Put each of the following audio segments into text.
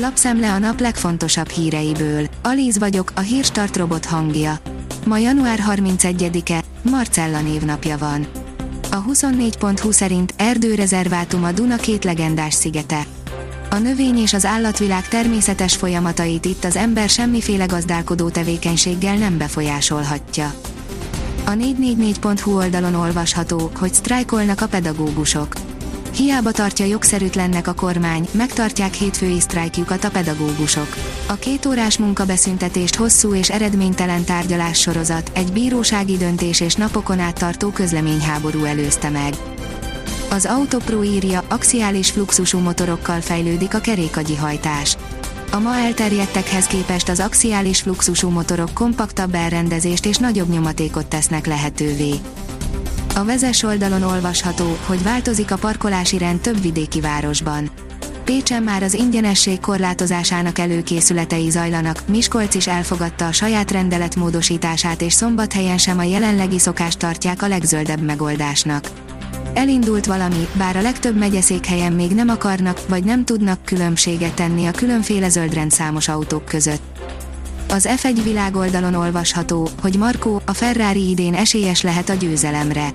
Lapszemle a nap legfontosabb híreiből. Alíz vagyok, a hírstart robot hangja. Ma január 31-e, Marcella névnapja van. A 24.20 szerint erdőrezervátum a Duna két legendás szigete. A növény és az állatvilág természetes folyamatait itt az ember semmiféle gazdálkodó tevékenységgel nem befolyásolhatja. A 444.hu oldalon olvasható, hogy sztrájkolnak a pedagógusok. Hiába tartja jogszerűtlennek a kormány, megtartják hétfői sztrájkjukat a pedagógusok. A két órás munkabeszüntetést hosszú és eredménytelen tárgyalás sorozat, egy bírósági döntés és napokon át tartó közleményháború előzte meg. Az Autopro írja, axiális fluxusú motorokkal fejlődik a kerékagyi hajtás. A ma elterjedtekhez képest az axiális fluxusú motorok kompaktabb elrendezést és nagyobb nyomatékot tesznek lehetővé. A vezes oldalon olvasható, hogy változik a parkolási rend több vidéki városban. Pécsen már az ingyenesség korlátozásának előkészületei zajlanak, Miskolc is elfogadta a saját rendelet módosítását és szombathelyen sem a jelenlegi szokást tartják a legzöldebb megoldásnak. Elindult valami, bár a legtöbb megyeszékhelyen még nem akarnak, vagy nem tudnak különbséget tenni a különféle zöldrendszámos autók között. Az F1 világoldalon olvasható, hogy Markó, a Ferrari idén esélyes lehet a győzelemre.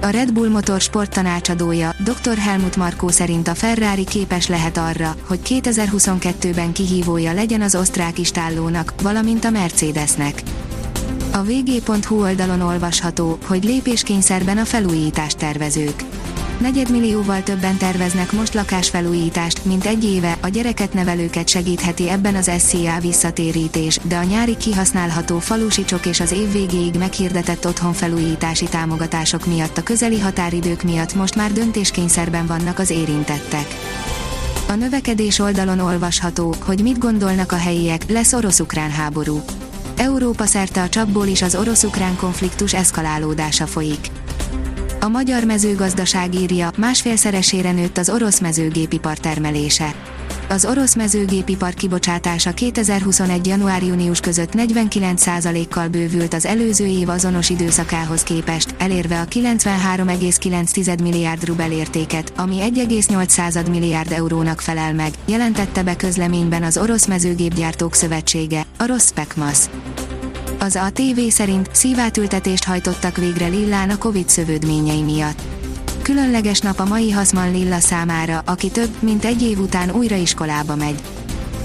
A Red Bull Motor sporttanácsadója, Dr. Helmut Markó szerint a Ferrari képes lehet arra, hogy 2022-ben kihívója legyen az osztrák istállónak, valamint a Mercedesnek. A vg.hu oldalon olvasható, hogy lépéskényszerben a felújítást tervezők. Negyedmillióval többen terveznek most lakásfelújítást, mint egy éve, a gyereket nevelőket segítheti ebben az SCA visszatérítés, de a nyári kihasználható falusicsok és az év végéig meghirdetett otthonfelújítási támogatások miatt a közeli határidők miatt most már döntéskényszerben vannak az érintettek. A növekedés oldalon olvasható, hogy mit gondolnak a helyiek, lesz orosz-ukrán háború. Európa szerte a csapból is az orosz-ukrán konfliktus eszkalálódása folyik. A magyar mezőgazdaság írja, másfélszeresére nőtt az orosz mezőgépipar termelése. Az orosz mezőgépipar kibocsátása 2021. január-június között 49%-kal bővült az előző év azonos időszakához képest, elérve a 93,9 milliárd rubel értéket, ami 1,8 milliárd eurónak felel meg, jelentette be közleményben az Orosz Mezőgépgyártók Szövetsége, a Rospecmas. Az ATV szerint szívátültetést hajtottak végre Lillán a Covid szövődményei miatt. Különleges nap a mai Haszman Lilla számára, aki több, mint egy év után újra iskolába megy.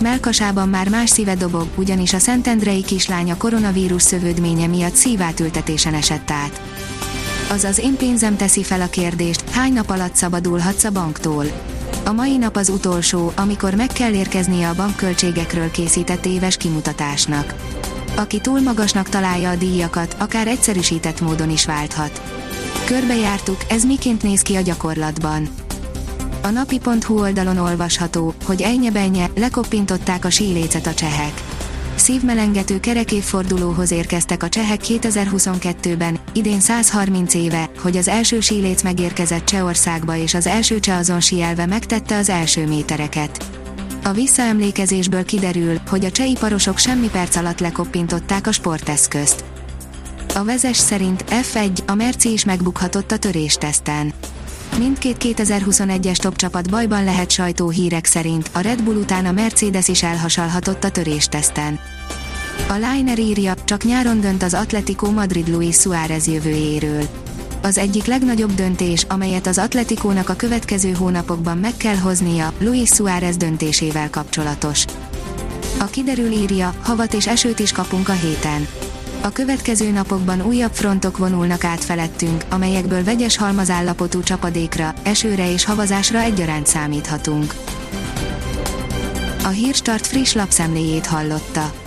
Melkasában már más szíve dobog, ugyanis a Szentendrei kislánya koronavírus szövődménye miatt szívátültetésen esett át. Azaz én pénzem teszi fel a kérdést, hány nap alatt szabadulhatsz a banktól. A mai nap az utolsó, amikor meg kell érkeznie a bankköltségekről készített éves kimutatásnak. Aki túl magasnak találja a díjakat, akár egyszerűsített módon is válthat. Körbejártuk, ez miként néz ki a gyakorlatban. A napi.hu oldalon olvasható, hogy ennyebenye lekoppintották a sílécet a csehek. Szívmelengető kerekévfordulóhoz érkeztek a csehek 2022-ben, idén 130 éve, hogy az első síléc megérkezett Csehországba és az első csehazon síelve megtette az első métereket. A visszaemlékezésből kiderül, hogy a csehiparosok semmi perc alatt lekoppintották a sporteszközt. A vezes szerint F1, a Merci is megbukhatott a törésteszten. Mindkét 2021-es top csapat bajban lehet sajtóhírek szerint, a Red Bull után a Mercedes is elhasalhatott a törésteszten. A Liner írja, csak nyáron dönt az Atletico Madrid Luis Suárez jövőjéről. Az egyik legnagyobb döntés, amelyet az Atletikónak a következő hónapokban meg kell hoznia, Luis Suárez döntésével kapcsolatos. A kiderül írja, havat és esőt is kapunk a héten. A következő napokban újabb frontok vonulnak át felettünk, amelyekből vegyes halmazállapotú csapadékra, esőre és havazásra egyaránt számíthatunk. A Hírstart friss lapszemléjét hallotta.